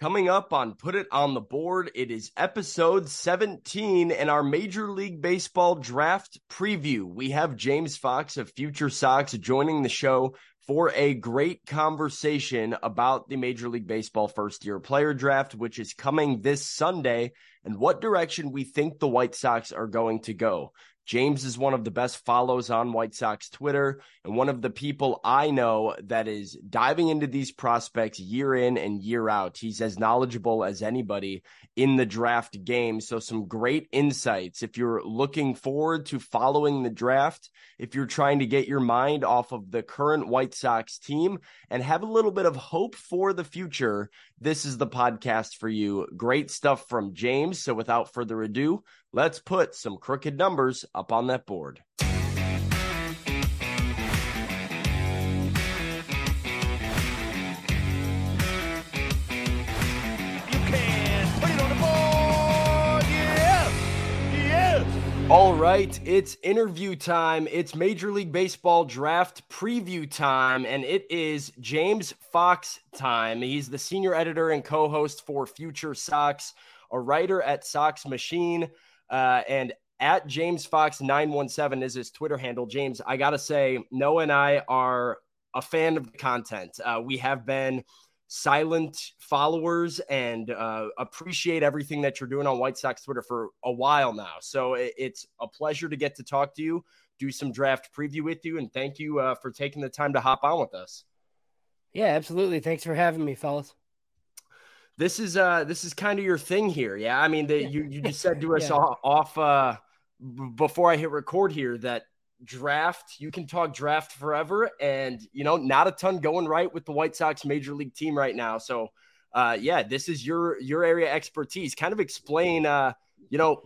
Coming up on Put It on the Board, it is episode 17 in our Major League Baseball draft preview. We have James Fox of Future Sox joining the show for a great conversation about the Major League Baseball first year player draft, which is coming this Sunday, and what direction we think the White Sox are going to go. James is one of the best follows on White Sox Twitter and one of the people I know that is diving into these prospects year in and year out. He's as knowledgeable as anybody in the draft game. So, some great insights. If you're looking forward to following the draft, if you're trying to get your mind off of the current White Sox team and have a little bit of hope for the future, this is the podcast for you. Great stuff from James. So, without further ado, Let's put some crooked numbers up on that board. All right, it's interview time. It's Major League Baseball draft preview time, and it is James Fox time. He's the senior editor and co host for Future Sox, a writer at Sox Machine. Uh, and at James Fox 917 is his Twitter handle. James, I got to say, Noah and I are a fan of the content. Uh, we have been silent followers and uh, appreciate everything that you're doing on White Sox Twitter for a while now. So it, it's a pleasure to get to talk to you, do some draft preview with you, and thank you uh, for taking the time to hop on with us. Yeah, absolutely. Thanks for having me, fellas this is uh this is kind of your thing here yeah? I mean that you you just said to us yeah. off uh before i hit record here that draft you can talk draft forever and you know not a ton going right with the white sox major league team right now. So uh yeah this is your your area expertise. Kind of explain uh you know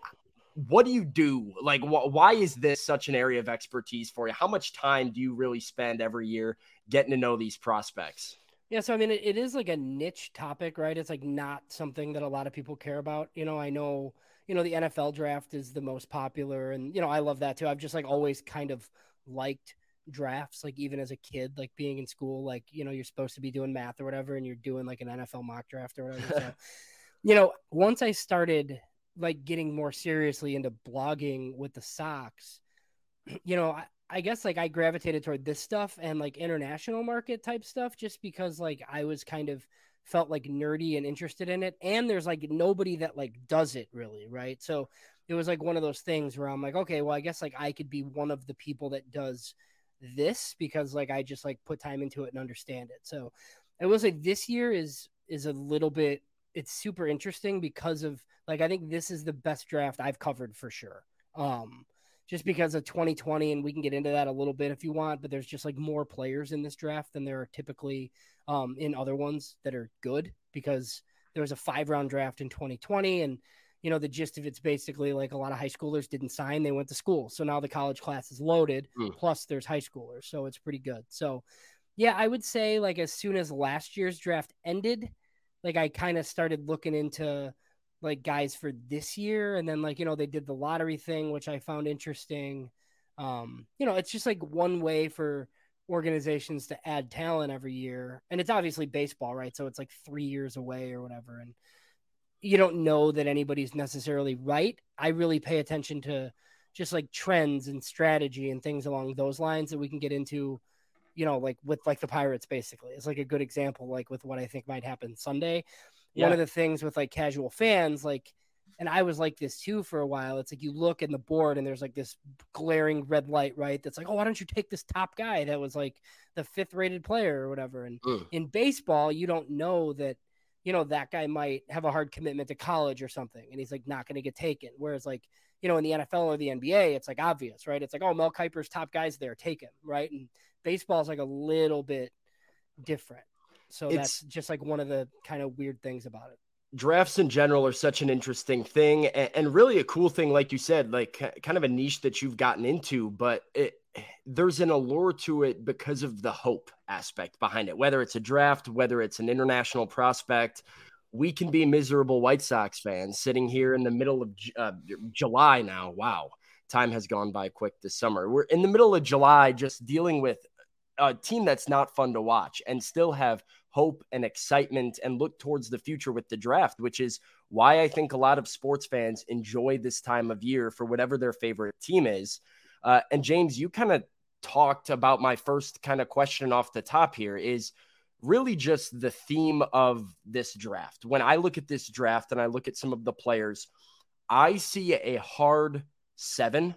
what do you do? Like wh- why is this such an area of expertise for you? How much time do you really spend every year getting to know these prospects yeah, so I mean, it, it is like a niche topic, right? It's like not something that a lot of people care about. You know, I know, you know, the NFL draft is the most popular, and you know, I love that too. I've just like always kind of liked drafts, like even as a kid, like being in school, like you know, you're supposed to be doing math or whatever, and you're doing like an NFL mock draft or whatever. so, you know, once I started like getting more seriously into blogging with the Sox, you know, I, I guess like I gravitated toward this stuff and like international market type stuff just because like I was kind of felt like nerdy and interested in it and there's like nobody that like does it really, right? So it was like one of those things where I'm like, okay, well I guess like I could be one of the people that does this because like I just like put time into it and understand it. So I will say this year is is a little bit it's super interesting because of like I think this is the best draft I've covered for sure. Um just because of 2020, and we can get into that a little bit if you want. But there's just like more players in this draft than there are typically um, in other ones that are good because there was a five round draft in 2020, and you know the gist of it's basically like a lot of high schoolers didn't sign, they went to school, so now the college class is loaded. Mm. Plus, there's high schoolers, so it's pretty good. So, yeah, I would say like as soon as last year's draft ended, like I kind of started looking into like guys for this year and then like you know they did the lottery thing which i found interesting. Um you know it's just like one way for organizations to add talent every year and it's obviously baseball right? So it's like 3 years away or whatever and you don't know that anybody's necessarily right. I really pay attention to just like trends and strategy and things along those lines that we can get into you know like with like the pirates basically. It's like a good example like with what i think might happen sunday yeah. one of the things with like casual fans, like, and I was like this too for a while. It's like you look in the board and there's like this glaring red light, right? That's like, oh, why don't you take this top guy that was like the fifth rated player or whatever? And mm. in baseball, you don't know that, you know, that guy might have a hard commitment to college or something and he's like not going to get taken. Whereas, like, you know, in the NFL or the NBA, it's like obvious, right? It's like, oh, Mel Kiper's top guys there, take him, right? And baseball is like a little bit different. So it's, that's just like one of the kind of weird things about it. Drafts in general are such an interesting thing and, and really a cool thing, like you said, like kind of a niche that you've gotten into, but it, there's an allure to it because of the hope aspect behind it. Whether it's a draft, whether it's an international prospect, we can be miserable White Sox fans sitting here in the middle of uh, July now. Wow, time has gone by quick this summer. We're in the middle of July, just dealing with a team that's not fun to watch and still have hope and excitement and look towards the future with the draft, which is why I think a lot of sports fans enjoy this time of year for whatever their favorite team is. Uh, and James, you kind of talked about my first kind of question off the top here is really just the theme of this draft. When I look at this draft and I look at some of the players, I see a hard seven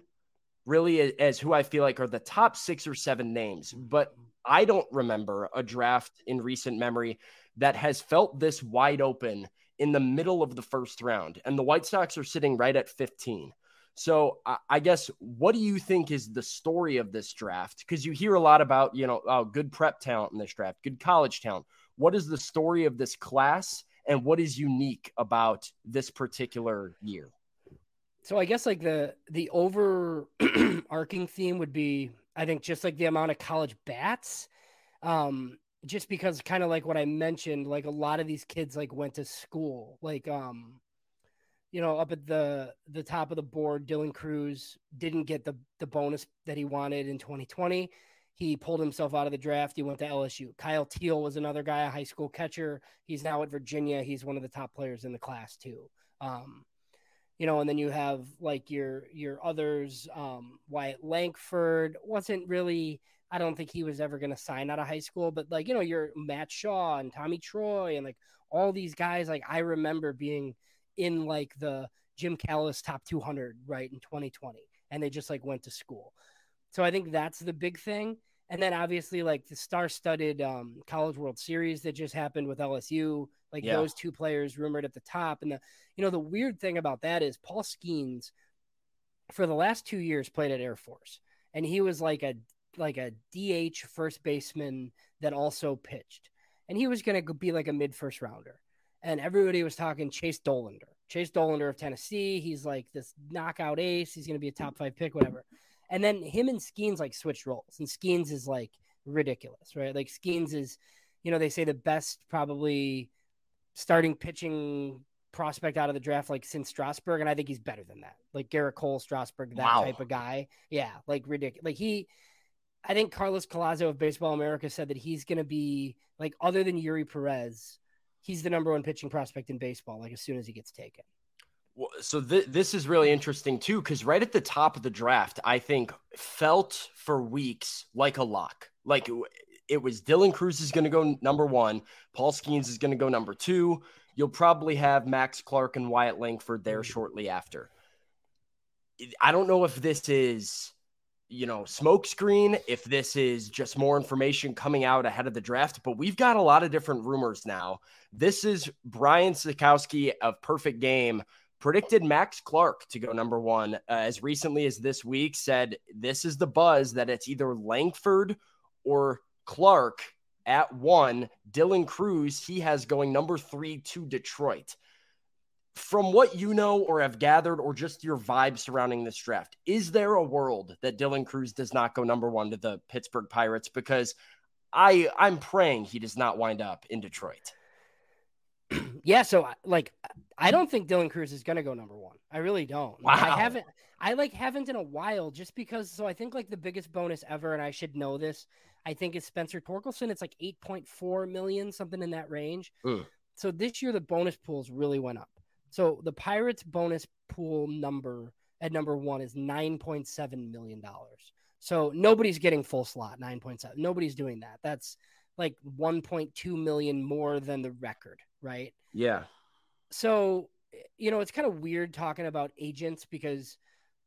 really as who I feel like are the top six or seven names. But I don't remember a draft in recent memory that has felt this wide open in the middle of the first round. And the White Sox are sitting right at 15. So I guess what do you think is the story of this draft? Because you hear a lot about, you know, oh, good prep talent in this draft, good college talent. What is the story of this class and what is unique about this particular year? So I guess like the the overarching theme would be I think just like the amount of college bats. Um just because kind of like what I mentioned, like a lot of these kids like went to school. Like um you know, up at the the top of the board, Dylan Crews didn't get the the bonus that he wanted in 2020. He pulled himself out of the draft. He went to LSU. Kyle Teel was another guy, a high school catcher. He's now at Virginia. He's one of the top players in the class too. Um, you know, and then you have like your your others. Um, Wyatt Langford wasn't really. I don't think he was ever going to sign out of high school, but like you know, your Matt Shaw and Tommy Troy and like all these guys. Like I remember being in like the Jim Callis top 200 right in 2020 and they just like went to school. So I think that's the big thing. And then obviously like the star-studded um, College World Series that just happened with LSU, like yeah. those two players rumored at the top. And the you know the weird thing about that is Paul Skenes for the last two years played at Air Force, and he was like a like a DH first baseman that also pitched, and he was going to be like a mid first rounder and everybody was talking Chase Dollander, Chase Dollander of Tennessee. He's like this knockout ace. He's going to be a top five pick, whatever. And then him and Skenes like switched roles, and Skenes is like ridiculous, right? Like Skenes is, you know, they say the best probably starting pitching prospect out of the draft like since Strasburg, and I think he's better than that. Like Gerrit Cole, Strasburg, that wow. type of guy. Yeah, like ridiculous. Like he, I think Carlos Collazo of Baseball America said that he's going to be like other than Eury Perez he's the number one pitching prospect in baseball. Like as soon as he gets taken. Well, so th- this is really interesting too, because right at the top of the draft, I think felt for weeks like a lock. Like it was Dylan Crews is going to go number one, Paul Skenes is going to go number two. You'll probably have Max Clark and Wyatt Langford there mm-hmm. shortly after. I don't know if this is you know, smokescreen, if this is just more information coming out ahead of the draft, but we've got a lot of different rumors now. This is Brian Sakowski of Perfect Game predicted Max Clark to go number one uh, as recently as this week, said this is the buzz that it's either Langford or Clark at one. Dylan Crews, he has going number three to Detroit from what you know or have gathered or just your vibe surrounding this draft, is there a world that Dylan Crews does not go number one to the Pittsburgh Pirates? Because I I'm praying he does not wind up in Detroit. yeah, so like I don't think Dylan Crews is gonna go number one. I really don't. Wow. I haven't I like haven't in a while just because so I think like the biggest bonus ever, and I should know this, I think is Spencer Torkelson. It's like 8.4 million, something in that range. Mm. So this year the bonus pools really went up. So the Pirates bonus pool number at number one is $9.7 million. So nobody's getting full slot, 9.7. Nobody's doing that. That's like 1.2 million more than the record, right? Yeah. So, you know, it's kind of weird talking about agents because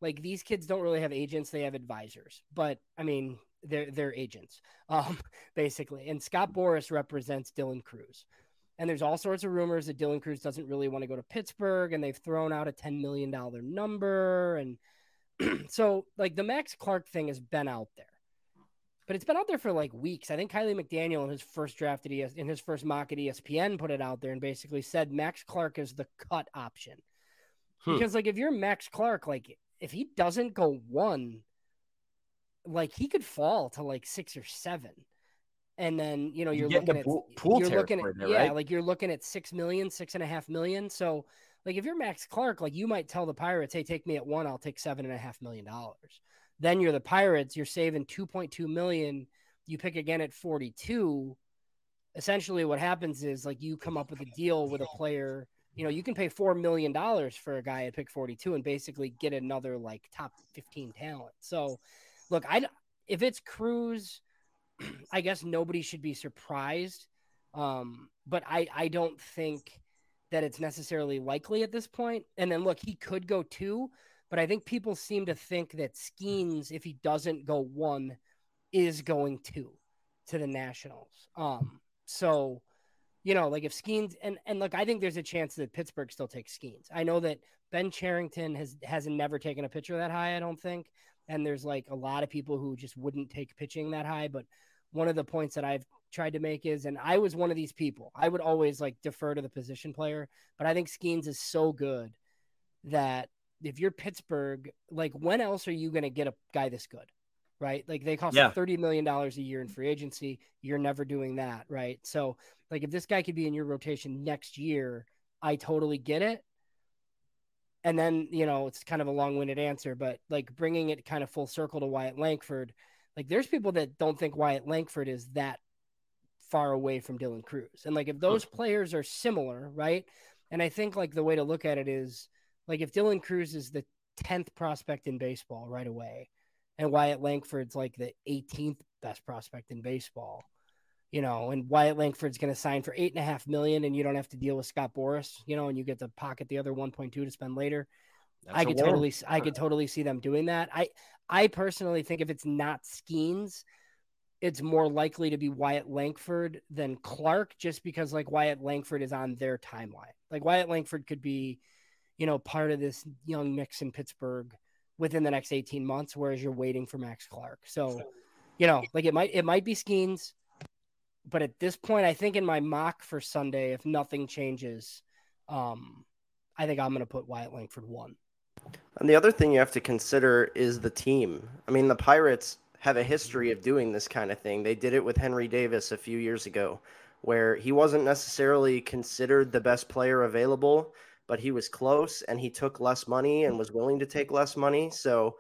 like these kids don't really have agents, they have advisors. But I mean, they're they're agents, um, basically. And Scott Boras represents Dylan Crews. And there's all sorts of rumors that Dylan Crews doesn't really want to go to Pittsburgh, and they've thrown out a $10 million number. And so, like, the Max Clark thing has been out there, but it's been out there for like weeks. I think Kiley McDaniel in his first draft at ES, in his first mock at ESPN put it out there and basically said Max Clark is the cut option. Hmm. Because, like, if you're Max Clark, like, if he doesn't go one, like, he could fall to like six or seven and then you know you're you looking at pool, pool you're looking at there, yeah right? like you're looking at six million six and a half million so like if you're max clark like you might tell the pirates hey take me at one i'll take seven and a half million dollars then you're the pirates you're saving 2.2 million you pick again at 42 essentially what happens is like you come up with a deal with a player you know, you can pay four million dollars for a guy at pick 42 and basically get another like top 15 talent. So, look, I if it's Crews, I guess nobody should be surprised. Um, but I I don't think that it's necessarily likely at this point. And then look, he could go two, but I think people seem to think that Skenes, if he doesn't go one, is going two to the Nationals. Um, so you know, like if Skenes and and look, I think there's a chance that Pittsburgh still takes Skenes. I know that Ben Cherington has hasn't never taken a pitcher that high. I don't think, and there's like a lot of people who just wouldn't take pitching that high. But one of the points that I've tried to make is, and I was one of these people. I would always like defer to the position player, but I think Skenes is so good that if you're Pittsburgh, like when else are you going to get a guy this good? Right? Like they cost yeah. $30 million a year in free agency. You're never doing that. Right. So like if this guy could be in your rotation next year, I totally get it. And then, you know, it's kind of a long-winded answer, but like bringing it kind of full circle to Wyatt Langford, like there's people that don't think Wyatt Langford is that far away from Dylan Crews And like if those players are similar, right? And I think like the way to look at it is like if Dylan Crews is the 10th prospect in baseball right away, and Wyatt Langford's like the 18th best prospect in baseball, you know, and Wyatt Langford's going to sign for eight and a half million, and you don't have to deal with Scott Boras, you know, and you get to pocket the other 1.2 to spend later. That's I could totally, I could totally see them doing that. I, I personally think if it's not Skenes, it's more likely to be Wyatt Langford than Clark, just because like Wyatt Langford is on their timeline. Like Wyatt Langford could be, you know, part of this young mix in Pittsburgh within the next 18 months, whereas you're waiting for Max Clark. So, you know, like it might, it might be Skenes but at this point, I think in my mock for Sunday, if nothing changes, um, I think I'm going to put Wyatt Langford one. And the other thing you have to consider is the team. I mean, the Pirates have a history of doing this kind of thing. They did it with Henry Davis a few years ago, where he wasn't necessarily considered the best player available, but he was close and he took less money and was willing to take less money. So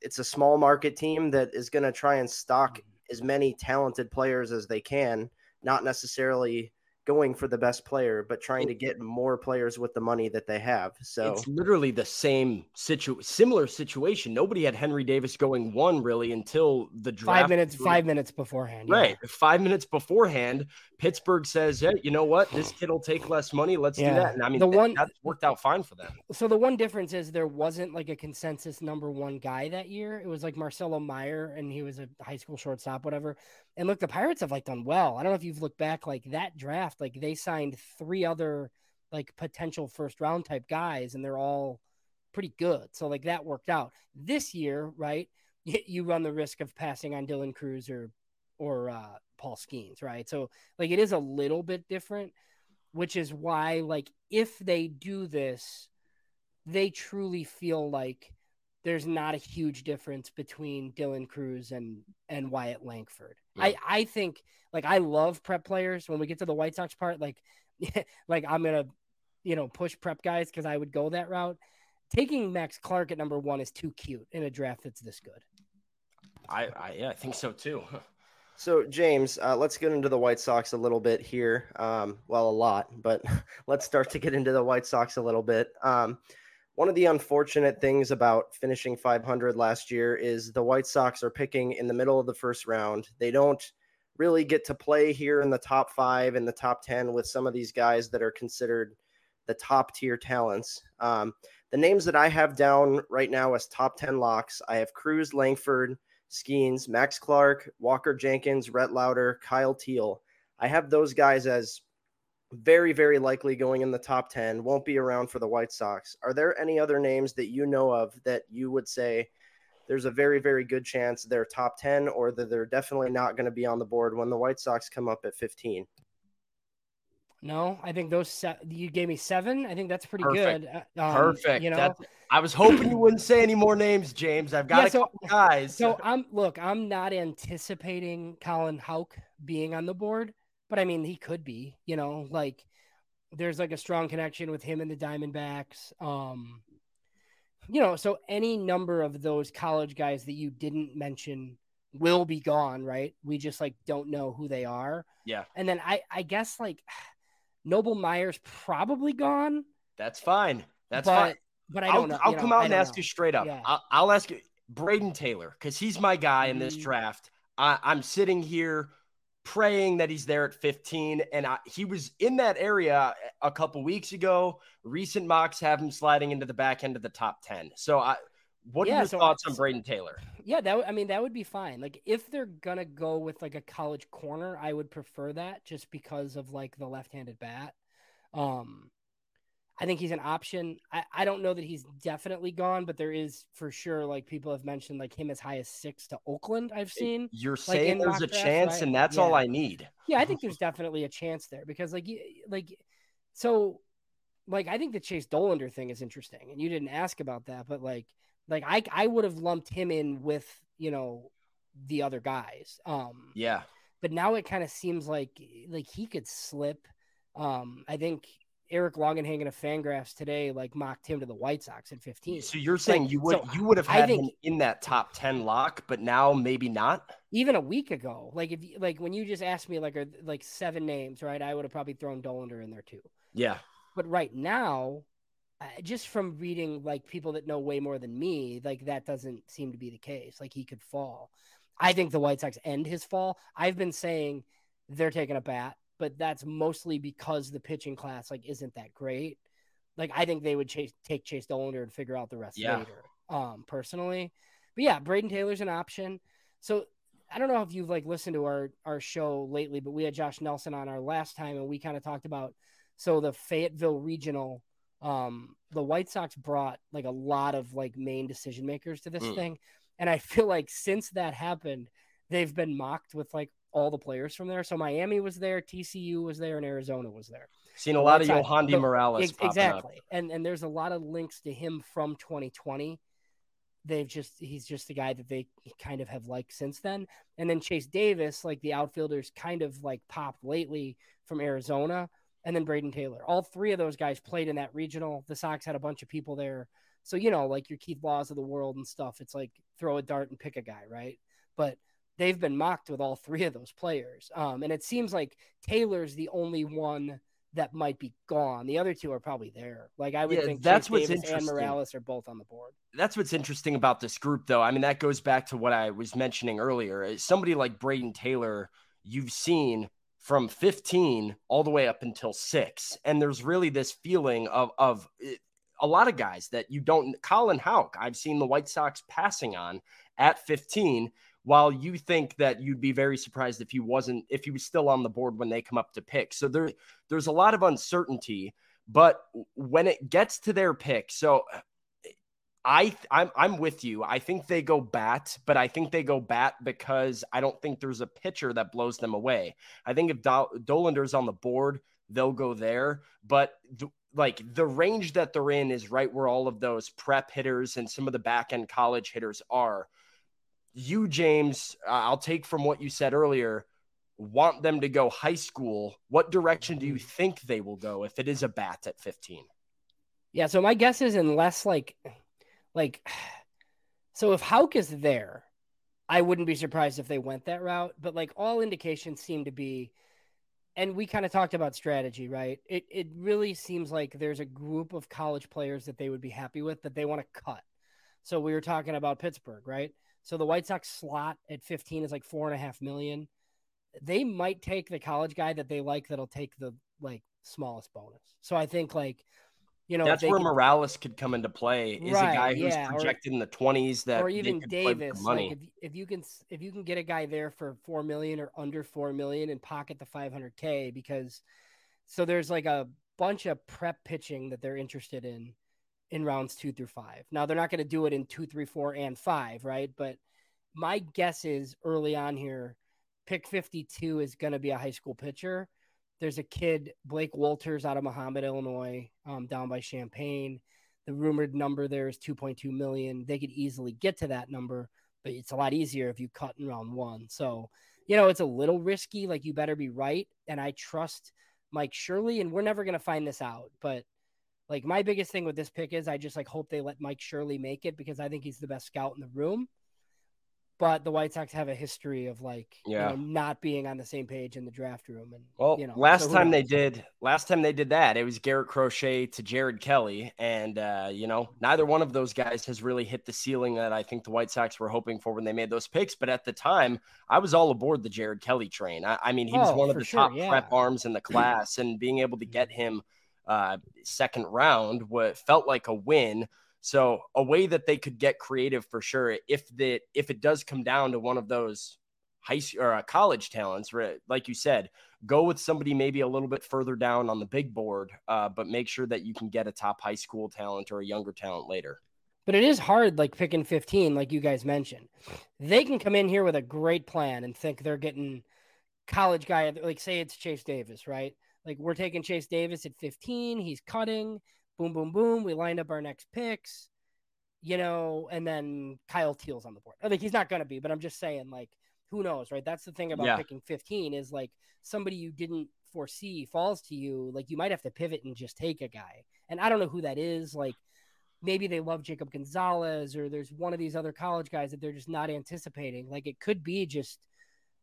it's a small market team that is going to try and stock as many talented players as they can, not necessarily going for the best player, but trying to get more players with the money that they have. So it's literally the same situ similar situation. Nobody had Henry Davis going one really until the draft. Five minutes, five minutes beforehand. Right. Yeah. Five minutes beforehand, Pittsburgh says, Hey, you know what? This kid will take less money. Let's yeah. do that. And I mean the one that worked out fine for them. So the one difference is there wasn't like a consensus number one guy that year. It was like Marcelo Mayer and he was a high school shortstop, whatever. And look, the Pirates have like done well. I don't know if you've looked back like that draft, like they signed three other like potential first round type guys, and they're all pretty good. So like that worked out. This year, right? You run the risk of passing on Dylan Crews or or uh, Paul Skenes, right? So like it is a little bit different, which is why like if they do this, they truly feel like there's not a huge difference between Dylan Crews and and Wyatt Langford. Yeah. I I think like I love prep players. When we get to the White Sox part, like like I'm gonna you know push prep guys because I would go that route. Taking Max Clark at number one is too cute in a draft that's this good. I I, yeah, I think so too. So, James, uh, let's get into the White Sox a little bit here. Um, well, a lot, but let's start to get into the White Sox a little bit. Um, one of the unfortunate things about finishing 500 last year is the White Sox are picking in the middle of the first round. They don't really get to play here in the top five and the top 10 with some of these guys that are considered the top tier talents. Um, the names that I have down right now as top 10 locks I have Crews, Langford, Skenes, Max Clark, Walker Jenkins, Rhett Lowder, Kyle Teel. I have those guys as very, very likely going in the top 10, won't be around for the White Sox. Are there any other names that you know of that you would say there's a very, very good chance they're top 10 or that they're definitely not going to be on the board when the White Sox come up at 15? No, I think those se- you gave me seven. I think that's pretty Perfect. good. Uh, um, Perfect. You know, that's, I was hoping you wouldn't say any more names, James. I've got yeah, a so, guys. So I'm look. I'm not anticipating Colin Houck being on the board but I mean, he could be, you know, like there's like a strong connection with him and the Diamondbacks. Um, you know, so any number of those college guys that you didn't mention will be gone, right? We just like don't know who they are. Yeah. And then I I guess like Noble Meyer's probably gone. That's fine. That's but, fine. But I I'll, don't know. I'll you come know, out and ask know. you straight up. Yeah. I'll, I'll ask you, Brayden Taylor, because he's my guy in this Mhm. draft. I, I'm sitting here praying that he's there at 15, and I, he was in that area a couple weeks ago. Recent mocks have him sliding into the back end of the top 10. So, I, what Yeah, are your so thoughts on Brayden Taylor? Yeah, that would- I mean that would be fine. Like if they're gonna go with like a college corner, I would prefer that just because of like the left-handed bat. Um, I think he's an option. I, I don't know that he's definitely gone, but there is for sure like people have mentioned like him as high as six to Oakland. I've seen. You're like, saying there's a chance, right? and that's all I need. Yeah, I think there's definitely a chance there because like like so like I think the Chase Dollander thing is interesting, and you didn't ask about that, but like like I I would have lumped him in with you know the other guys. Um, Yeah. but now it kind of seems like like he could slip. Um, I think Eric Longenhagen of Fangraphs today like mocked him to the White Sox at 15. So you're saying you would so you would have I had think- him in that top 10 lock, but now maybe not? Even a week ago, like if you- like when you just asked me like are like seven names, right? I would have probably thrown Dollander in there too. Yeah. But right now, just from reading like people that know way more than me, like that doesn't seem to be the case. Like he could fall. I think the White Sox end his fall. I've been saying they're taking a bat, but that's mostly because the pitching class like isn't that great. Like I think they would chase, take Chase Dollander and figure out the rest Yeah. later. Um, personally, but yeah, Brayden Taylor's an option. So I don't know if you've like listened to our our show lately, but we had Josh Nelson on our last time, and we kind of talked about so the Fayetteville regional, um, the White Sox brought like a lot of like main decision makers to this Mm. thing, and I feel like since that happened, they've been mocked with like all the players from there. So Miami was there, TCU was there, and Arizona was there. Seen a lot of Yohandy Morales. Ex- popping up. exactly, and and there's a lot of links to him from 2020. They've just he's just the guy that they kind of have liked since then. And then Chase Davis, like the outfielders, kind of like popped lately from Arizona, and then Braden Taylor. All three of those guys played in that regional. The Sox had a bunch of people there, so you know, like your Keith Laws of the world and stuff. It's like throw a dart and pick a guy, right? But they've been mocked with all three of those players, um, and it seems like Taylor's the only one that might be gone. The other two are probably there. Like I would Yeah, think that's Chase what's Davis and. Morales are both on the board. That's what's interesting about this group, though. I mean, that goes back to what I was mentioning earlier. Is Somebody like Brayden Taylor, you've seen from 15 all the way up until six, and there's really this feeling of of eh, a lot of guys that you don't. Colin Houck, I've seen the White Sox passing on at 15. While you think that you'd be very surprised if he wasn't, if he was still on the board when they come up to pick. So there, there's a lot of uncertainty. But when it gets to their pick, so uh, I I'm I'm with you. I think they go bat, but I think they go bat because I don't think there's a pitcher that blows them away. I think if Do- Dollander's on the board, they'll go there. But th- like the range that they're in is right where all of those prep hitters and some of the back end college hitters are. You, James, uh, I'll take from what you said earlier. Want them to go high school? What direction do you think they will go if it is a bat at 15? Yeah, so my guess is unless like like so if Houck is there, I wouldn't be surprised if they went that route, but like all indications seem to be and we kind of talked about strategy, right? It it really seems like there's a group of college players that they would be happy with that they want to cut. So we were talking about Pittsburgh, right? So the White Sox slot at 15 is like four and a half million. They might take the college guy that they like that'll take the like smallest bonus. So I think like you know That's where could- Morales could come into play. Is Right, a guy who's yeah, or- projected in the twenties that or even could play with the Davis. money. Like if, if you can if you can get a guy there for four million or under four million and pocket the 500k because so there's like a bunch of prep pitching that they're interested in in rounds two through five. Now they're not going to do it in two, three, four, and five, right? But my guess is early on here, pick 52 is going to be a high school pitcher. There's a kid, Blake Wolters, out of Mahomet, Illinois, um, down by Champaign. The rumored number there is 2.2 million. They could easily get to that number, but it's a lot easier if you cut in round one. So, you know, it's a little risky. Like, you better be right. And I trust Mike Shirley, and we're never going to find this out. But, like, my biggest thing with this pick is I just, like, hope they let Mike Shirley make it because I think he's the best scout in the room. but the White Sox have a history of like yeah. you know, not being on the same page in the draft room. And well, you know, last so time they did, last time they did that, it was Garrett Crochet to Jared Kelley, and uh, you know, neither one of those guys has really hit the ceiling that I think the White Sox were hoping for when they made those picks. But at the time, I was all aboard the Jared Kelley train. I, I mean, he was Oh, one of the sure, top yeah. prep arms in the class, and being able to get him uh, second round what felt like a win. So a way that they could get creative for sure if the if it does come down to one of those high or uh, college talents, right, like you said, go with somebody maybe a little bit further down on the big board, uh, but make sure that you can get a top high school talent or a younger talent later. But it is hard, like picking 15, like you guys mentioned. They can come in here with a great plan and think they're getting college guy, like say it's Chase Davis, right? Like we're taking Chase Davis at 15. He's cutting, boom, boom, boom. We lined up our next picks, you know, and then Kyle Teel's on the board. I think he's not going to be, but I'm just saying, like, who knows, right? That's the thing about Yeah. picking 15 is like somebody you didn't foresee falls to you. Like you might have to pivot and just take a guy. And I don't know who that is. Like, maybe they love Jacob Gonzalez or there's one of these other college guys that they're just not anticipating. Like it could be just,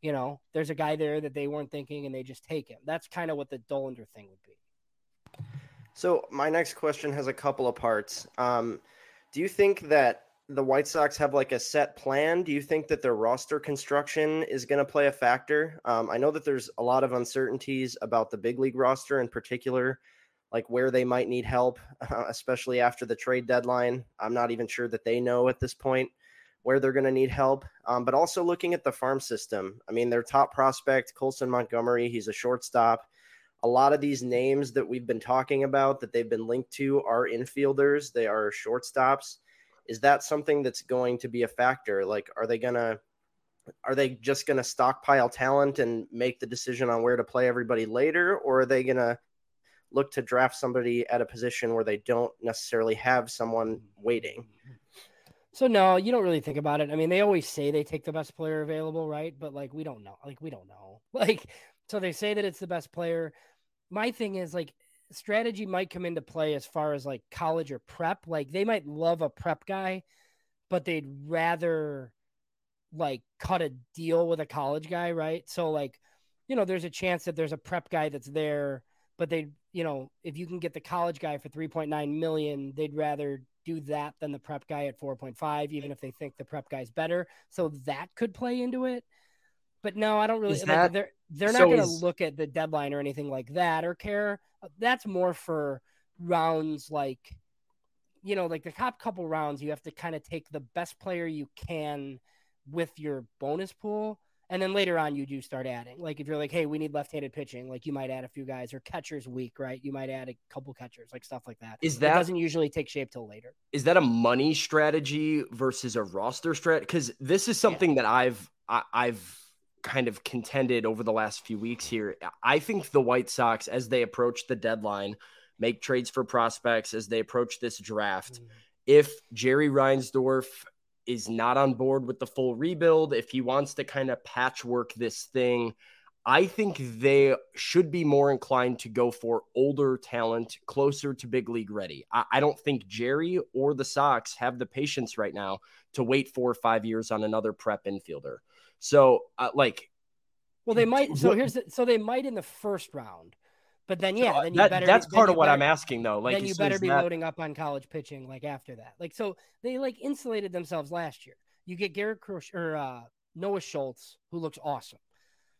you know, there's a guy there that they weren't thinking and they just take him. That's kind of what the Dollander thing would be. So my next question has a couple of parts. Um, do you think that the White Sox have like a set plan? Do you think that their roster construction is going to play a factor? Um, I know that there's a lot of uncertainties about the big league roster in particular, like where they might need help, especially after the trade deadline. I'm not even sure that they know at this point where they're going to need help. Um, but also looking at the farm system. I mean, their top prospect, Colson Montgomery, he's a shortstop. A lot of these names that we've been talking about that they've been linked to are infielders. They are shortstops. Is that something that's going to be a factor? Like are they gonna are they just gonna stockpile talent and make the decision on where to play everybody later? Or are they gonna look to draft somebody at a position where they don't necessarily have someone waiting So no, you don't really think about it. I mean, they always say they take the best player available, right? But like we don't know. Like we don't know. Like so they say that it's the best player. My thing is like strategy might come into play as far as like college or prep. Like they might love a prep guy, but they'd rather like cut a deal with a college guy, right? So like, you know, there's a chance that there's a prep guy that's there, but they, you know, if you can get the college guy for 3.9 million, they'd rather do that than the prep guy at 4.5, even if they think the prep guy's better. So that could play into it. But no, I don't really Is like they're they're not so going to look at the deadline or anything like that or care. That's more for rounds like you know, like the top couple rounds, you have to kind of take the best player you can with your bonus pool. And then later on, you do start adding. Like if you're like, hey, we need left-handed pitching, like you might add a few guys, or catchers weak, right? You might add a couple catchers, like stuff like that. Is it that doesn't usually take shape till later. is that a money strategy versus a roster strat? Because this is something that I've I, I've kind of contended over the last few weeks here. I think the White Sox, as they approach the deadline, make trades for prospects as they approach this draft. Mm. If Jerry Reinsdorf is not on board with the full rebuild, if he wants to kind of patchwork this thing, I think they should be more inclined to go for older talent closer to big league ready. I, I don't think Jerry or the Sox have the patience right now to wait four or five years on another prep infielder. So, uh, like, Well, they might. So here's the, so they might in the first round, but then yeah, then you that, better. that's be, part of what better- I'm asking, though. Like, then you better be that- loading up on college pitching like after that. Like so they like insulated themselves last year. You get Garrett Crush or uh, Noah Schultz, who looks awesome,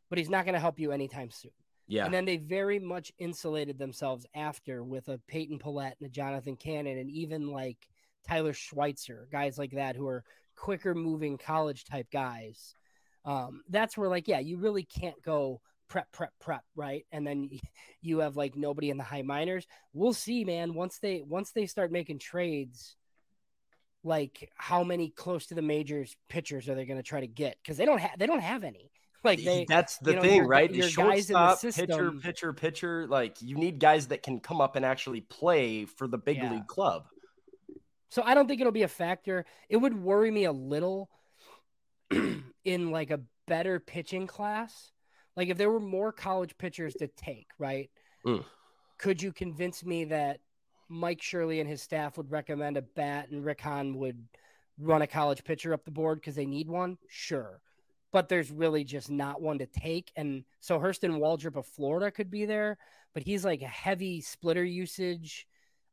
but he's not going to help you anytime soon. Yeah. And then they very much insulated themselves after with a Peyton Pallette and a Jonathan Cannon and even like Tyler Schweitzer, guys like that who are quicker moving college type guys. Um, that's where like, yeah, you really can't go prep, prep, prep, right? And then you have like nobody in the high minors. We'll see, man. Once they once they start making trades, like how many close to the majors pitchers are they going to try to get? Because they don't have they don't have any. Like they that's the you know, thing, your- right? your The guys in the shortstop, pitcher, pitcher, pitcher. Like you need guys that can come up and actually play for the big Yeah. league club. So I don't think it'll be a factor. It would worry me a little in like a better pitching class. Like if there were more college pitchers to take, right? Mm. Could you convince me that Mike Shirley and his staff would recommend a bat and Rick Hahn would run a college pitcher up the board because they need one, sure. But there's really just not one to take. And so Hurston Waldrep of Florida could be there, but he's like a heavy splitter usage.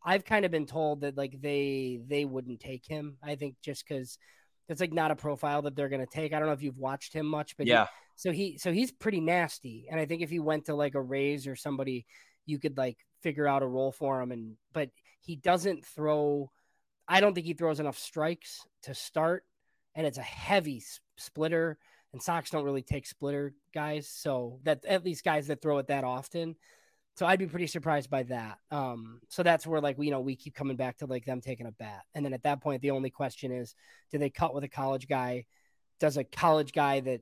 I've kind of been told that like they they wouldn't take him. I think just because it's like not a profile that they're gonna take. I don't know if you've watched him much, but yeah. He, so he so he's pretty nasty. And I think if he went to like a Rays or somebody, you could like figure out a role for him. And but he doesn't throw I don't think he throws enough strikes to start, and it's a heavy splitter. And Sox don't really take splitter guys, so that at least guys that throw it that often. So I'd be pretty surprised by that. Um, so that's where like we you know we keep coming back to like them taking a bat, and then at that point the only question is, do they cut with a college guy? Does a college guy that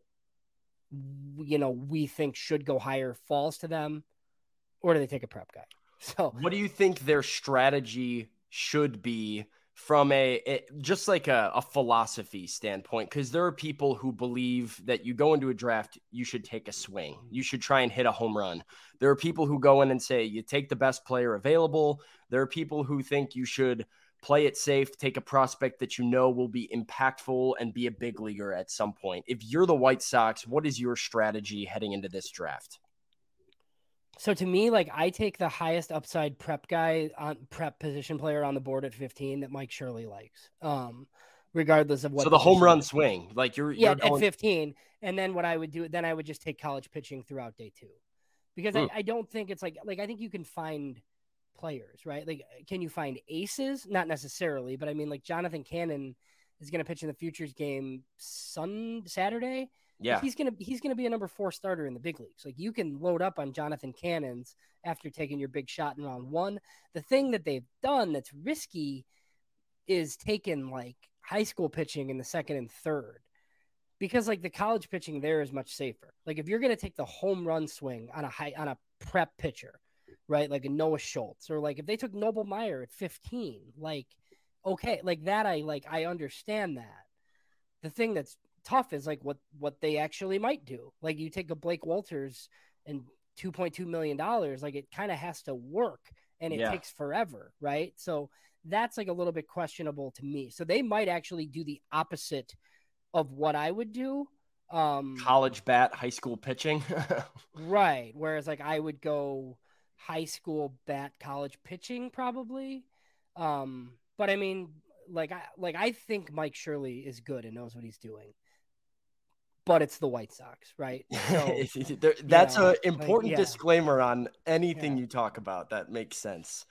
you know we think should go higher falls to them, or do they take a prep guy? So what do you think their strategy should be from a it, just like a, a philosophy standpoint? Because there are people who believe that you go into a draft you should take a swing. You should try and hit a home run. There are people who go in and say you take the best player available. There are people who think you should play it safe take a prospect that you know will be impactful and be a big leaguer at some point if you're the white sox what is your strategy heading into this draft so to me, like I take the highest upside prep guy on prep position player on the board at 15 that Mike Shirley likes. Um, regardless of what. So the home run swing, like you're yeah you're going... at 15, and then what I would do, then I would just take college pitching throughout day two, because mm. I, I don't think it's like like I think you can find players right. Like uh, can you find aces? Not necessarily, but I mean like Jonathan Cannon is going to pitch in the futures game Sun Saturday yeah. He's gonna he's gonna be a number four starter in the big leagues. Like you can load up on Jonathan Cannons after taking your big shot in round one. The thing that they've done that's risky is taken like high school pitching in the second and third. Because like the college pitching there is much safer. Like if you're gonna take the home run swing on a high on a prep pitcher, right? Like a Noah Schultz, or like if they took Noble Meyer at 15, like okay, like that I like I understand that. The thing that's tough is like what what they actually might do. Like you take a Blake Wolters and 2.2 million dollars, like it kind of has to work and it yeah. takes forever, right? So that's like a little bit questionable to me. So they might actually do the opposite of what I would do. Um college bat, high school pitching. right. Whereas like I would go high school bat, college pitching probably. Um but I mean like I like I think Mike Shirley is good and knows what he's doing but it's the White Sox, right? So, there, that's an important like, yeah. disclaimer on anything yeah. you talk about. That makes sense.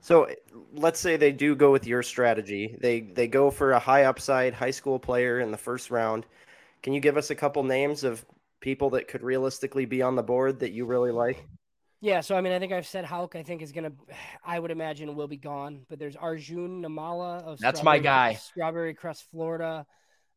So let's say they do go with your strategy. They they go for a high upside high school player in the first round. Can you give us a couple names of people that could realistically be on the board that you really like? Yeah, so I mean, I think I've said Houck. I think is gonna. I would imagine will be gone, but there's Arjun Nimmala of that's my guy, Strawberry Crest, Florida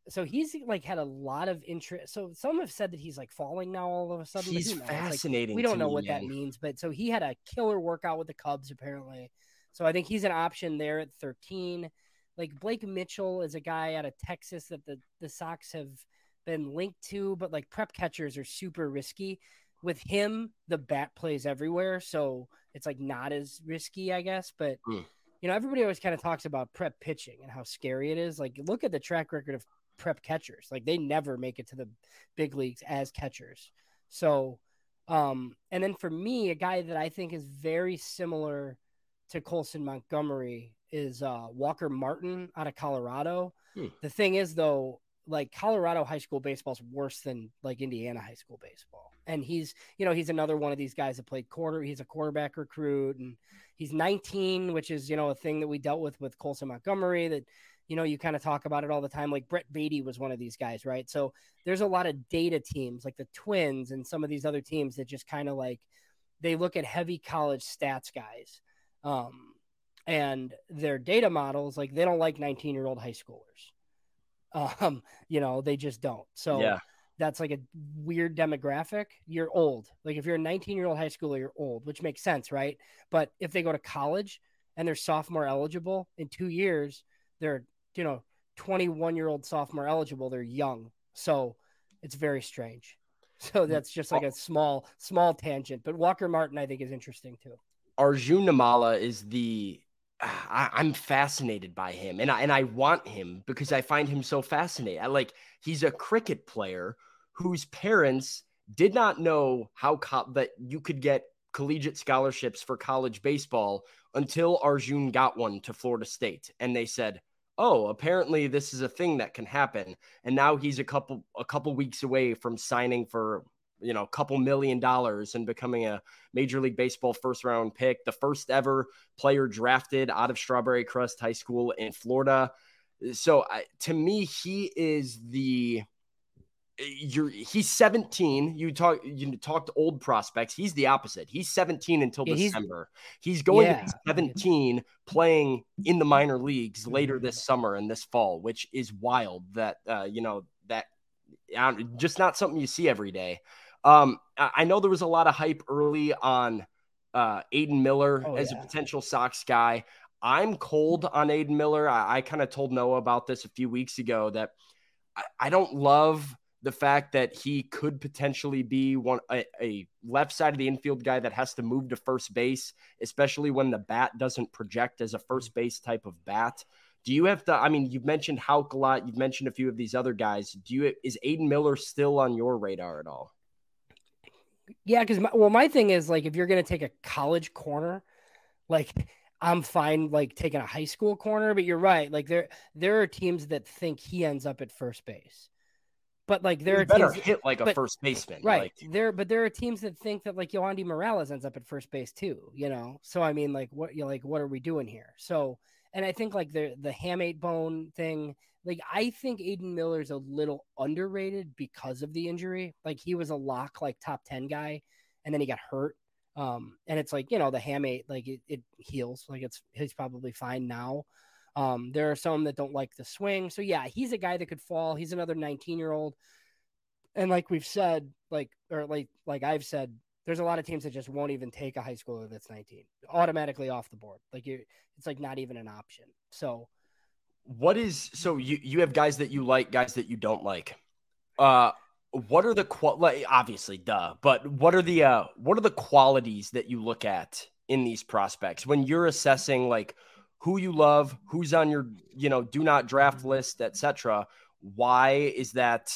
so he's like had a lot of interest. So some have said that he's like falling now all of a sudden. He's fascinating. Like, we don't know me, what man. that means, but so he had a killer workout with the Cubs apparently. So I think he's an option there at 13. Like Blake Mitchell is a guy out of Texas that the the Sox have been linked to, but like prep catchers are super risky. With him, the bat plays everywhere, so it's like not as risky, I guess. But mm. you know, everybody always kind of talks about prep pitching and how scary it is. Like, look at the track record of prep catchers. Like they never make it to the big leagues as catchers. So, um, and then for me, a guy that I think is very similar to Colson Montgomery is uh, Walker Martin out of Colorado. Hmm. The thing is, though, like Colorado high school baseball is worse than like Indiana high school baseball. And he's, you know, he's another one of these guys that played quarter. He's a quarterback recruit, and he's 19, which is you know a thing that we dealt with with Colson Montgomery that you know, you kind of talk about it all the time. Like Brett Baty was one of these guys, right? So there's a lot of data teams like the Twins and some of these other teams that just kind of like they look at heavy college stats guys. Um, and their data models, like they don't like 19 year old high schoolers. Um, you know, they just don't. So yeah. that's like a weird demographic. You're old. Like if you're a 19 year old high schooler, you're old, which makes sense, right? But if they go to college and they're sophomore eligible in two years, they're you know, 21 year old sophomore eligible. They're young. So it's very strange. So that's just like a small, small tangent. But Walker Martin, I think, is interesting too. Arjun Nimmala is the I, am fascinated by him, and I and I want him because I find him so fascinating. I like he's a cricket player whose parents did not know how co- that you could get collegiate scholarships for college baseball until Arjun got one to Florida State, and they said, "Oh, apparently this is a thing that can happen." And now he's a couple a couple weeks away from signing for you know, a couple million dollars and becoming a Major League Baseball first round pick, the first ever player drafted out of Strawberry Crest High School in Florida. So to me, he is the you're he's 17 you talk you talked old prospects. He's the opposite. He's 17 until yeah, december. He's, he's going yeah. to be 17 playing in the minor leagues later this summer and this fall which is wild that uh, you know that uh, just not something you see every day um, I know there was a lot of hype early on uh, Aidan Miller oh, as yeah. a potential Sox guy. I'm cold on Aidan Miller. I, I kind of told Noah about this a few weeks ago that I, I don't love the fact that he could potentially be one a, a, left side of the infield guy that has to move to first base, especially when the bat doesn't project as a first base type of bat. Do you have to? I mean, you've mentioned Houck a lot. You've mentioned a few of these other guys. Do you is Aidan Miller still on your radar at all? Yeah, because well, my thing is like if you're gonna take a college corner, like I'm fine like taking a high school corner, but you're right. Like there there are teams that think he ends up at first base. But like there you are better teams, hit like a first baseman, right? Like. There, but there are teams that think that like Yohandy Morales ends up at first base too. You know, so I mean, like what you like, what are we doing here? So, and I think like the the hamate bone thing like I think Aidan Miller's a little underrated because of the injury. Like he was a lock, like top 10 guy, and then he got hurt. Um, and it's like, you know, the hamate, like it, it heals, like it's he's probably fine now. Um, there are some that don't like the swing. So yeah, he's a guy that could fall. He's another 19 year old. And like we've said, like or like like I've said, there's a lot of teams that just won't even take a high schooler that's 19 automatically off the board. Like you it's like not even an option. So what is so you you have guys that you like, guys that you don't like. Uh what are the qual like obviously duh, but what are the uh what are the qualities that you look at in these prospects when you're assessing like who you love, who's on your, you know, do not draft list, etc. Why is that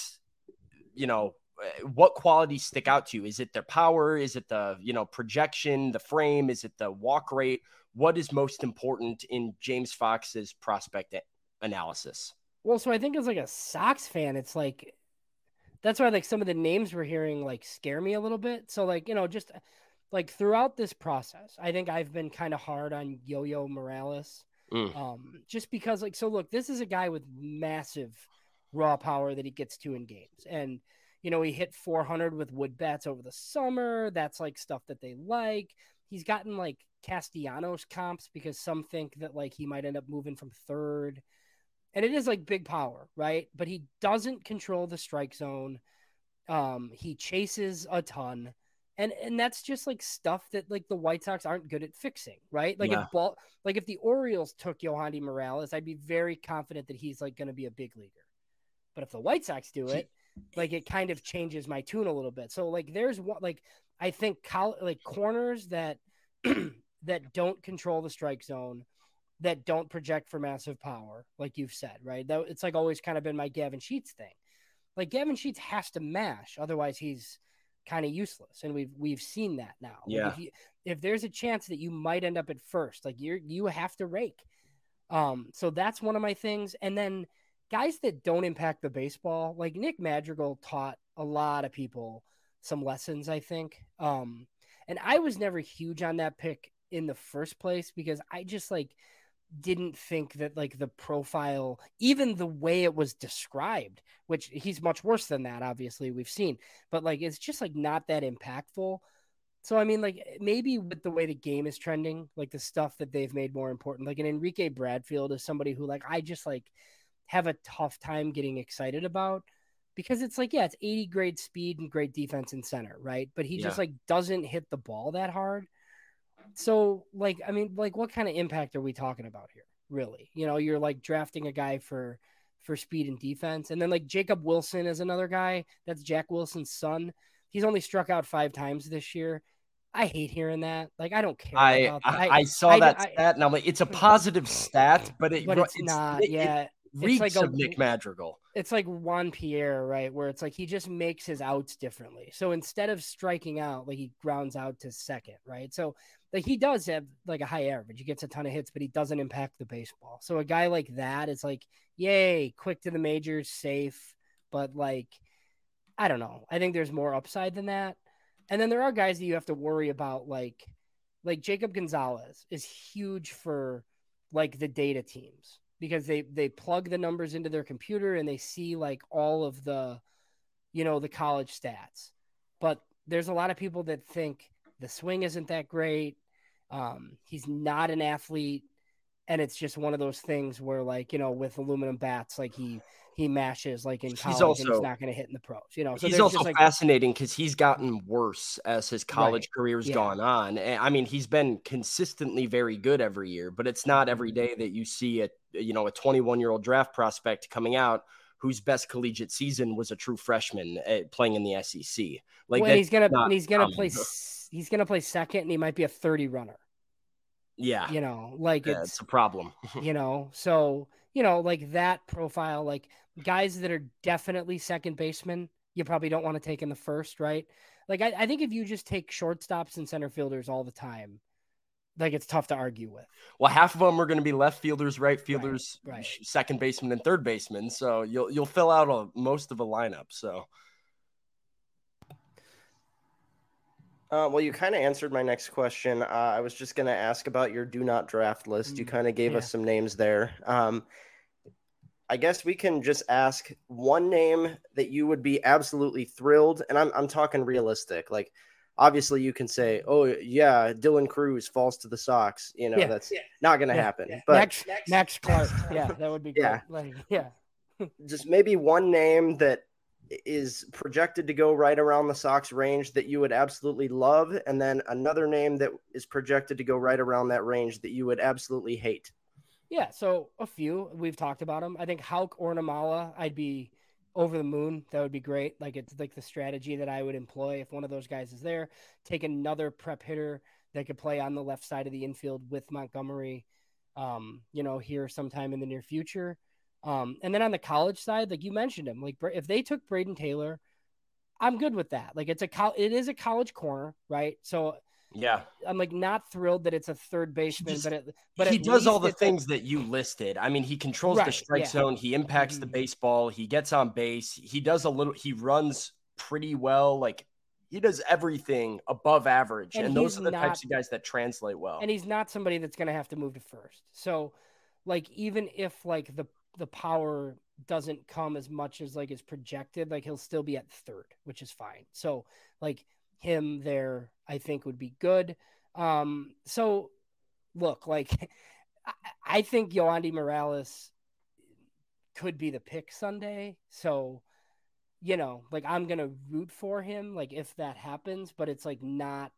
you know, what qualities stick out to you? Is it their power? Is it the, you know, projection, the frame? Is it the walk rate? What is most important in James Fox's prospect analysis. Well, so I think as like a Sox fan, it's like that's why like some of the names we're hearing like scare me a little bit. So like, you know, just like throughout this process, I think I've been kind of hard on Yo-Yo Morales. Mm. Um, just because like so look, this is a guy with massive raw power that he gets to in games. And you know, he hit 400 with wood bats over the summer. That's like stuff that they like. He's gotten like Castellanos comps because some think that like he might end up moving from third and it is like big power, right? But he doesn't control the strike zone. Um, he chases a ton, and and that's just like stuff that like the White Sox aren't good at fixing, right? Like yeah. if ball, like if the Orioles took Yohandy Morales, I'd be very confident that he's like going to be a big leaguer. But if the White Sox do it, like it kind of changes my tune a little bit. So like there's what like I think col- like corners that that don't control the strike zone that don't project for massive power, like you've said, right? That it's like always kind of been my Gavin Sheets thing. Like Gavin Sheets has to mash, otherwise he's kind of useless, and we've we've seen that now. Yeah. Like if, you, if there's a chance that you might end up at first, like you you have to rake. Um, so that's one of my things, and then guys that don't impact the baseball, like Nick Madrigal taught a lot of people some lessons, I think. Um, and I was never huge on that pick in the first place because I just like didn't think that like the profile, even the way it was described, which he's much worse than that, obviously, we've seen, but like it's just like not that impactful. So I mean, like maybe with the way the game is trending, like the stuff that they've made more important, like an Enrique Bradfield is somebody who like I just like have a tough time getting excited about because it's like, yeah, it's 80 grade speed and great defense in center, right? But he yeah. just like doesn't hit the ball that hard. So, like, I mean, like, what kind of impact are we talking about here? Really, you know, you're like drafting a guy for for speed and defense, and then like Jacob Wilson is another guy. That's Jack Wilson's son. He's only struck out five times this year. I hate hearing that. Like I don't care. I. I, I saw I- that I- stat and I'm like, it's a positive stat, but it but ru- it's, not. it- it yeah, reeks like a- Nick Madrigal. it's like Juan Pierre, right? Where it's like he just makes his outs differently. So instead of striking out, like he grounds out to second, right? So like he does have like a high average. He gets a ton of hits, but he doesn't impact the baseball. So a guy like that is like, yay, quick to the majors, safe, but like I don't know. I think there's more upside than that. And then there are guys that you have to worry about, like like Jacob Gonzalez is huge for like the data teams because they they plug the numbers into their computer and they see like all of the you know the college stats. But there's a lot of people that think the swing isn't that great. Um, he's not an athlete, and it's just one of those things where like you know with aluminum bats, like he he mashes like in He's college and also- he's not going to hit in the pros. You know, so he's also just like fascinating because he's gotten worse as his college career's yeah. gone on. And, I mean, he's been consistently very good every year, but it's not Mm-hmm. every day that you see a you know a 21 year old draft prospect coming out whose best collegiate season was a true freshman uh, playing in the SEC. Like that's he's gonna he's gonna common. play he's gonna play second and he might be a 30 runner. yeah, You know, like yeah, it's it's a problem. you know so you know like that profile like guys that are definitely second baseman you probably don't want to take in the first right like I, I think if you just take shortstops and center fielders all the time like it's tough to argue with Well, half of them are going to be left fielders, right fielders, right. sh- second baseman, and third baseman. So you'll you'll fill out a, most of a lineup. So Uh, well, you kind of answered my next question. Uh, I was just going to ask about your do not draft list. You Mm, kind of gave yeah. us some names there. Um, I guess we can just ask one name that you would be absolutely thrilled, and I'm I'm talking realistic. Like, obviously, you can say, "Oh yeah, Dylan Crews falls to the Sox." You know, Yeah. that's not going to Yeah. happen. But max max clark yeah that would be great. Yeah. like yeah just maybe one name that is projected to go right around the Sox range that you would absolutely love, and then another name that is projected to go right around that range that you would absolutely hate. Yeah, so a few we've talked about them. I think Houck or Nimmala, I'd be over the moon. That would be great. Like it's like the strategy that I would employ if one of those guys is there. Take another prep hitter that could play on the left side of the infield with Montgomery. Um, you know, here sometime in the near future. Um, and then on the college side, like you mentioned him, like if they took Brayden Taylor, I'm good with that. Like it's a col- it is a college corner, right? So yeah, I'm like not thrilled that it's a third baseman, just- but it, but he does all the it's a- things that you listed. I mean, he controls the strike yeah. zone. He impacts the Mhm. baseball. He gets on base. He does a little. He runs pretty well. Like he does everything above average, And and, those are the types of guys that translate well. and he's not somebody that's going to have to move to first. So, like, even if like the the power doesn't come as much as like is projected, like he'll still be at third, which is fine. So, like him there, I think would be good. Um, so look, like I, I think Yohandy Morales could be the pick Sunday. So, you know, like I'm gonna root for him, like if that happens, but it's like not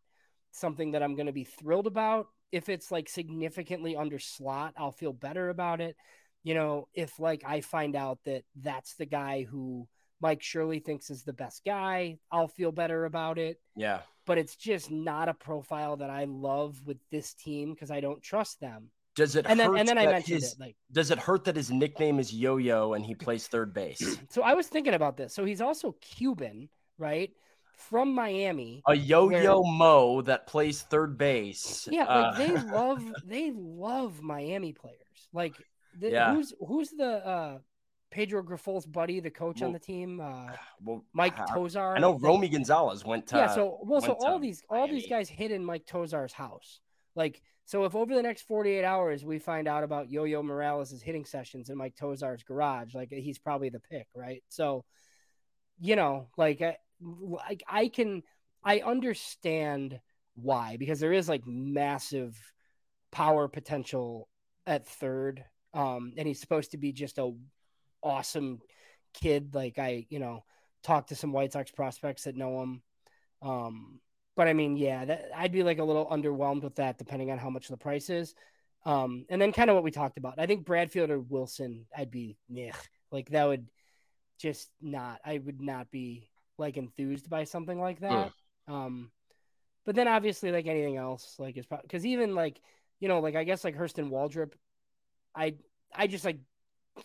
something that I'm gonna be thrilled about. If it's like significantly under slot, I'll feel better about it. You know, if like I find out that that's the guy who Mike Shirley thinks is the best guy, I'll feel better about it. yeah, But it's just not a profile that I love with this team because I don't trust them. does it And then hurt and then I mentioned his, it like Does it hurt that his nickname is Yo Yo and he plays third base? so I was thinking about this. So he's also Cuban, right? From Miami. A Yo Yo Where- Mo that plays third base. Yeah, Uh, they love they love Miami players. Like the, Yeah. who's who's the uh Pedro Grifol's buddy, the coach on the team, uh well, Mike I- Tosar. I know think. Romy Gonzalez went to. yeah, so well, so all these all these guys hid in Mike Tosar's house. Like, so if over the next 48 hours we find out about Yo-Yo Morales' hitting sessions in Mike Tosar's garage, like he's probably the pick, right? So, you know, like, I, like I can, I understand why because there is like massive power potential at third, um, and he's supposed to be just a awesome kid. Like I, you know, talked to some White Sox prospects that know him. Um, but I mean, yeah, that I'd be like a little underwhelmed with that, depending on how much the price is. Um, and then kind of what we talked about. I think Bradfield or Wilson, I'd be like that would just not. I would not be like enthused by something like that. Um, But then obviously, like anything else, like it's because even like you know, like I guess like Hurston Waldrep, I I just like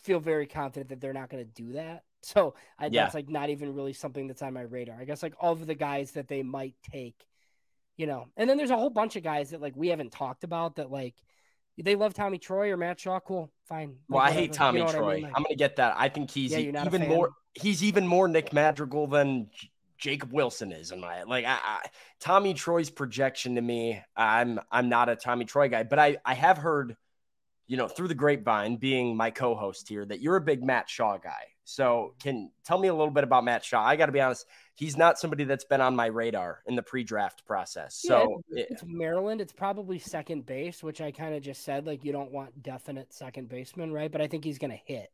feel very confident that they're not going to do that. So I, yeah. that's like not even really something that's on my radar. I guess like all of the guys that they might take, you know, and then there's a whole bunch of guys that like we haven't talked about that like they love Tommy Troy or Matt Shaw. Cool, fine. Like, well, I hate Tommy you know Troy. I am mean? like, gonna get that. I think he's yeah, even more. He's even more Nick Madrigal than Jacob Wilson is in my like. I, I, Tommy Troy's projection to me, I'm I'm not a Tommy Troy guy, but I I have heard you know, through the grapevine, being my co-host here, that you're a big Matt Shaw guy. So, can tell me a little bit about Matt Shaw? I got to be honest, he's not somebody that's been on my radar in the pre-draft process. So, yeah, it's, Maryland. It's probably second base, which I kind of just said like you don't want definite second baseman, right? But I think he's going to hit.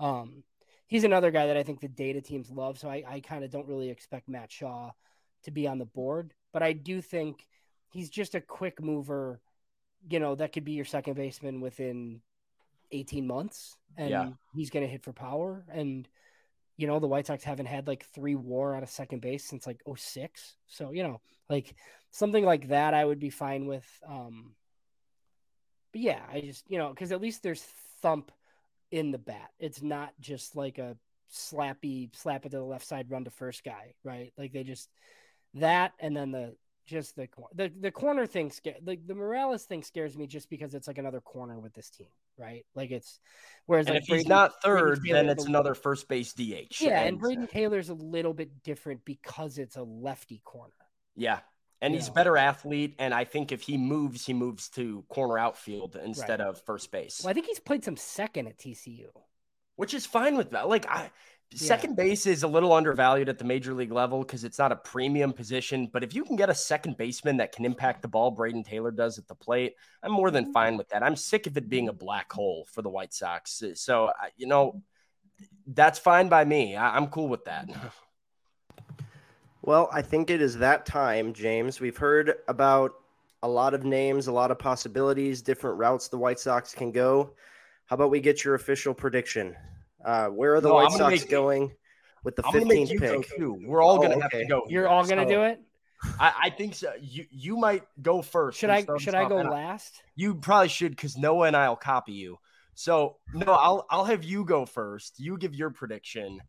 Um, he's another guy that I think the data teams love. So I, I kind of don't really expect Matt Shaw to be on the board, but I do think he's just a quick mover you know, that could be your second baseman within 18 months and yeah. he's going to hit for power. And, you know, the White Sox haven't had like three war out of second base since like 06. So, you know, like something like that I would be fine with. Um, but yeah, I just, you know, because at least there's thump in the bat. It's not just like a slappy slap it to the left side, run to first guy, right? Like they just that and then the just the the the corner thing scare the, the Morales thing scares me just because it's like another corner with this team, right? Like it's whereas and like if Brayden, he's not third, then it's another first base DH. Yeah, and, and Brayden Taylor's a little bit different because it's a lefty corner. Yeah. And he's a better athlete, and I think if he moves, he moves to corner outfield instead right. of first base. Well, I think he's played some second at TCU, which is fine with that. Like I, Second base is a little undervalued at the major league level because it's not a premium position. But if you can get a second baseman that can impact the ball, Brayden Taylor does at the plate, I'm more than mm-hmm. fine with that. I'm sick of it being a black hole for the White Sox. Eh, so, you know, that's fine by me. I- I'm cool with that. Well, I think it is that time, James. We've heard about a lot of names, a lot of possibilities, different routes the White Sox can go. How about we get your official prediction? Uh, where are the no, White Sox make, going with the 15th pick? Too. We're all oh, gonna okay. have to go. You're all gonna so, do it. I, I, think so. You you might go first. Should I should I go last? You probably should because Noah and I'll copy you. So no, I'll I'll have you go first. You give your prediction.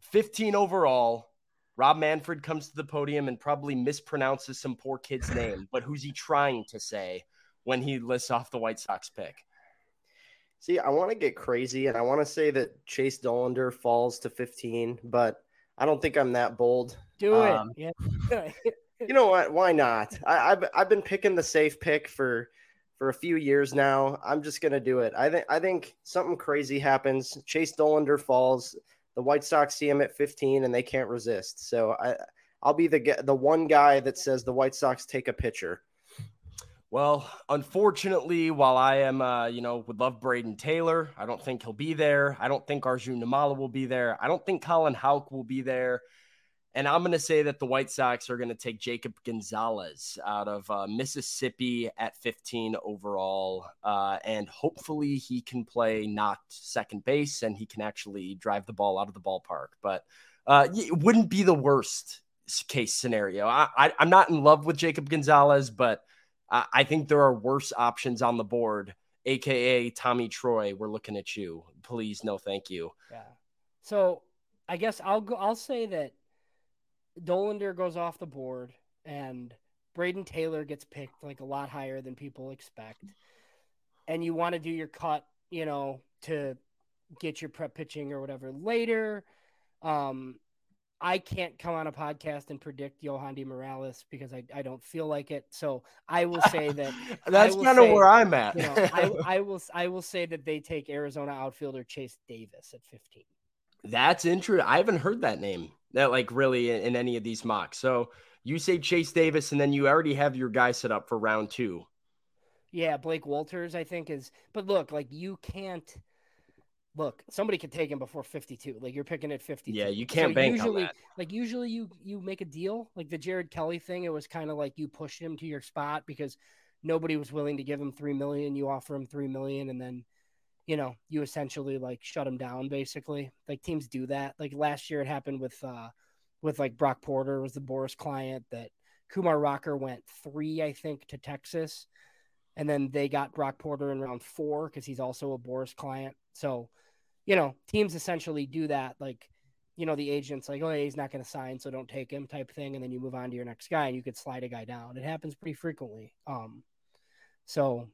15 overall. Rob Manfred comes to the podium and probably mispronounces some poor kid's name, but who's he trying to say when he lists off the White Sox pick? See, I want to get crazy and I want to say that Chase Dollander falls to 15, but I don't think I'm that bold. Do um, it. Yeah. you know what? Why not? I, have I've been picking the safe pick for for a few years now. I'm just gonna do it. I think I think something crazy happens. Chase Dollander falls. The White Sox see him at 15 and they can't resist. So I I'll be the the one guy that says the White Sox take a pitcher. Well, unfortunately, while I am, uh, you know, would love Brayden Taylor, I don't think he'll be there. I don't think Arjun Nimmala will be there. I don't think Colin Houck will be there. And I'm going to say that the White Sox are going to take Jacob Gonzalez out of uh, Mississippi at 15 overall. Uh, and hopefully he can play not second base and he can actually drive the ball out of the ballpark. But uh, it wouldn't be the worst case scenario. I, I, I'm not in love with Jacob Gonzalez, but I think there are worse options on the board, aka Tommy Troy. We're looking at you. Please, no, thank you. Yeah. So I guess I'll go. I'll say that Dollander goes off the board and Brayden Taylor gets picked like a lot higher than people expect. And you want to do your cut, you know, to get your prep pitching or whatever later. Um, I can't come on a podcast and predict Yohandy Morales because I, I don't feel like it. So I will say that that's kind of where I'm at. you know, I, I will I will say that they take Arizona outfielder Chase Davis at 15. That's interesting. I haven't heard that name that like really in, in any of these mocks. So you say Chase Davis, and then you already have your guy set up for round two. Yeah, Blake Wolters, I think is. But look, like you can't look, somebody could take him before 52. Like you're picking at 52. Yeah, you can't so bank usually, on that. Like usually you you make a deal. Like the Jared Kelley thing, it was kind of like you pushed him to your spot because nobody was willing to give him 3 million, you offer him 3 million and then you know, you essentially like shut him down basically. Like teams do that. Like last year it happened with uh with like Brock Porter was the Boras client that Kumar Rocker went three, I think, to Texas. And then they got Brock Porter in round four because he's also a Boras client. So, you know, teams essentially do that. Like, you know, the agent's like, oh, he's not going to sign, so don't take him type thing. And then you move on to your next guy and you could slide a guy down. It happens pretty frequently. Um, so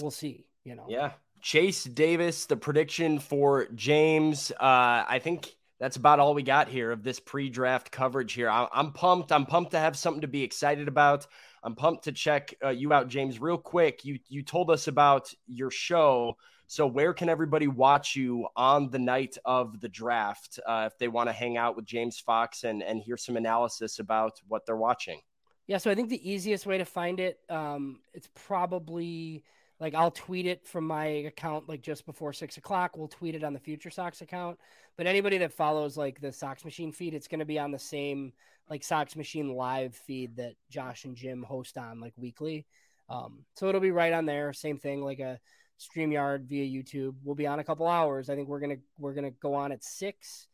we'll see, you know. Yeah. Chase Davis, the prediction for James. Uh, I think that's about all we got here of this pre-draft coverage here. I, am pumped. I'm pumped to have something to be excited about. I'm pumped to check uh, you out, James. Real quick, you you told us about your show. So where can everybody watch you on the night of the draft uh, if they want to hang out with James Fox and and hear some analysis about what they're watching? Yeah, so I think the easiest way to find it, um, it's probably like I'll tweet it from my account like just before six o'clock. We'll tweet it on the Future Sox account. But anybody that follows like the Sox Machine feed, it's going to be on the same like Sox Machine live feed that Josh and Jim host on like weekly. Um, so it'll be right on there. Same thing, like a StreamYard via YouTube. We'll be on a couple hours. I think we're gonna we're gonna go on at six,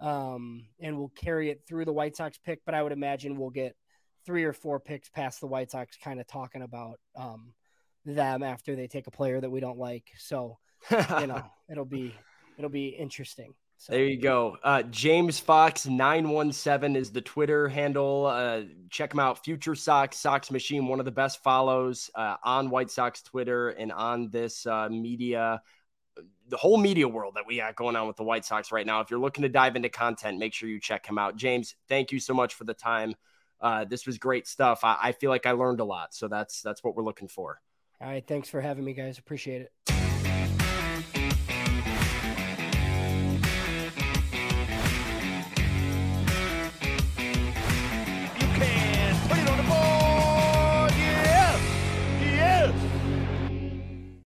um, and we'll carry it through the White Sox pick. But I would imagine we'll get three or four picks past the White Sox, kind of talking about um, them after they take a player that we don't like. So, you know, it'll be it'll be interesting. So. There you go. Uh, James Fox nine one seven is the Twitter handle. Uh, check him out. Future Sox Sox Machine, one of the best follows uh, on White Sox Twitter and on this uh, media, the whole media world that we got going on with the White Sox right now. If you're looking to dive into content, make sure you check him out. James, thank you so much for the time. Uh, this was great stuff. I, I feel like I learned a lot, so that's that's what we're looking for. All right. Thanks for having me, guys. Appreciate it.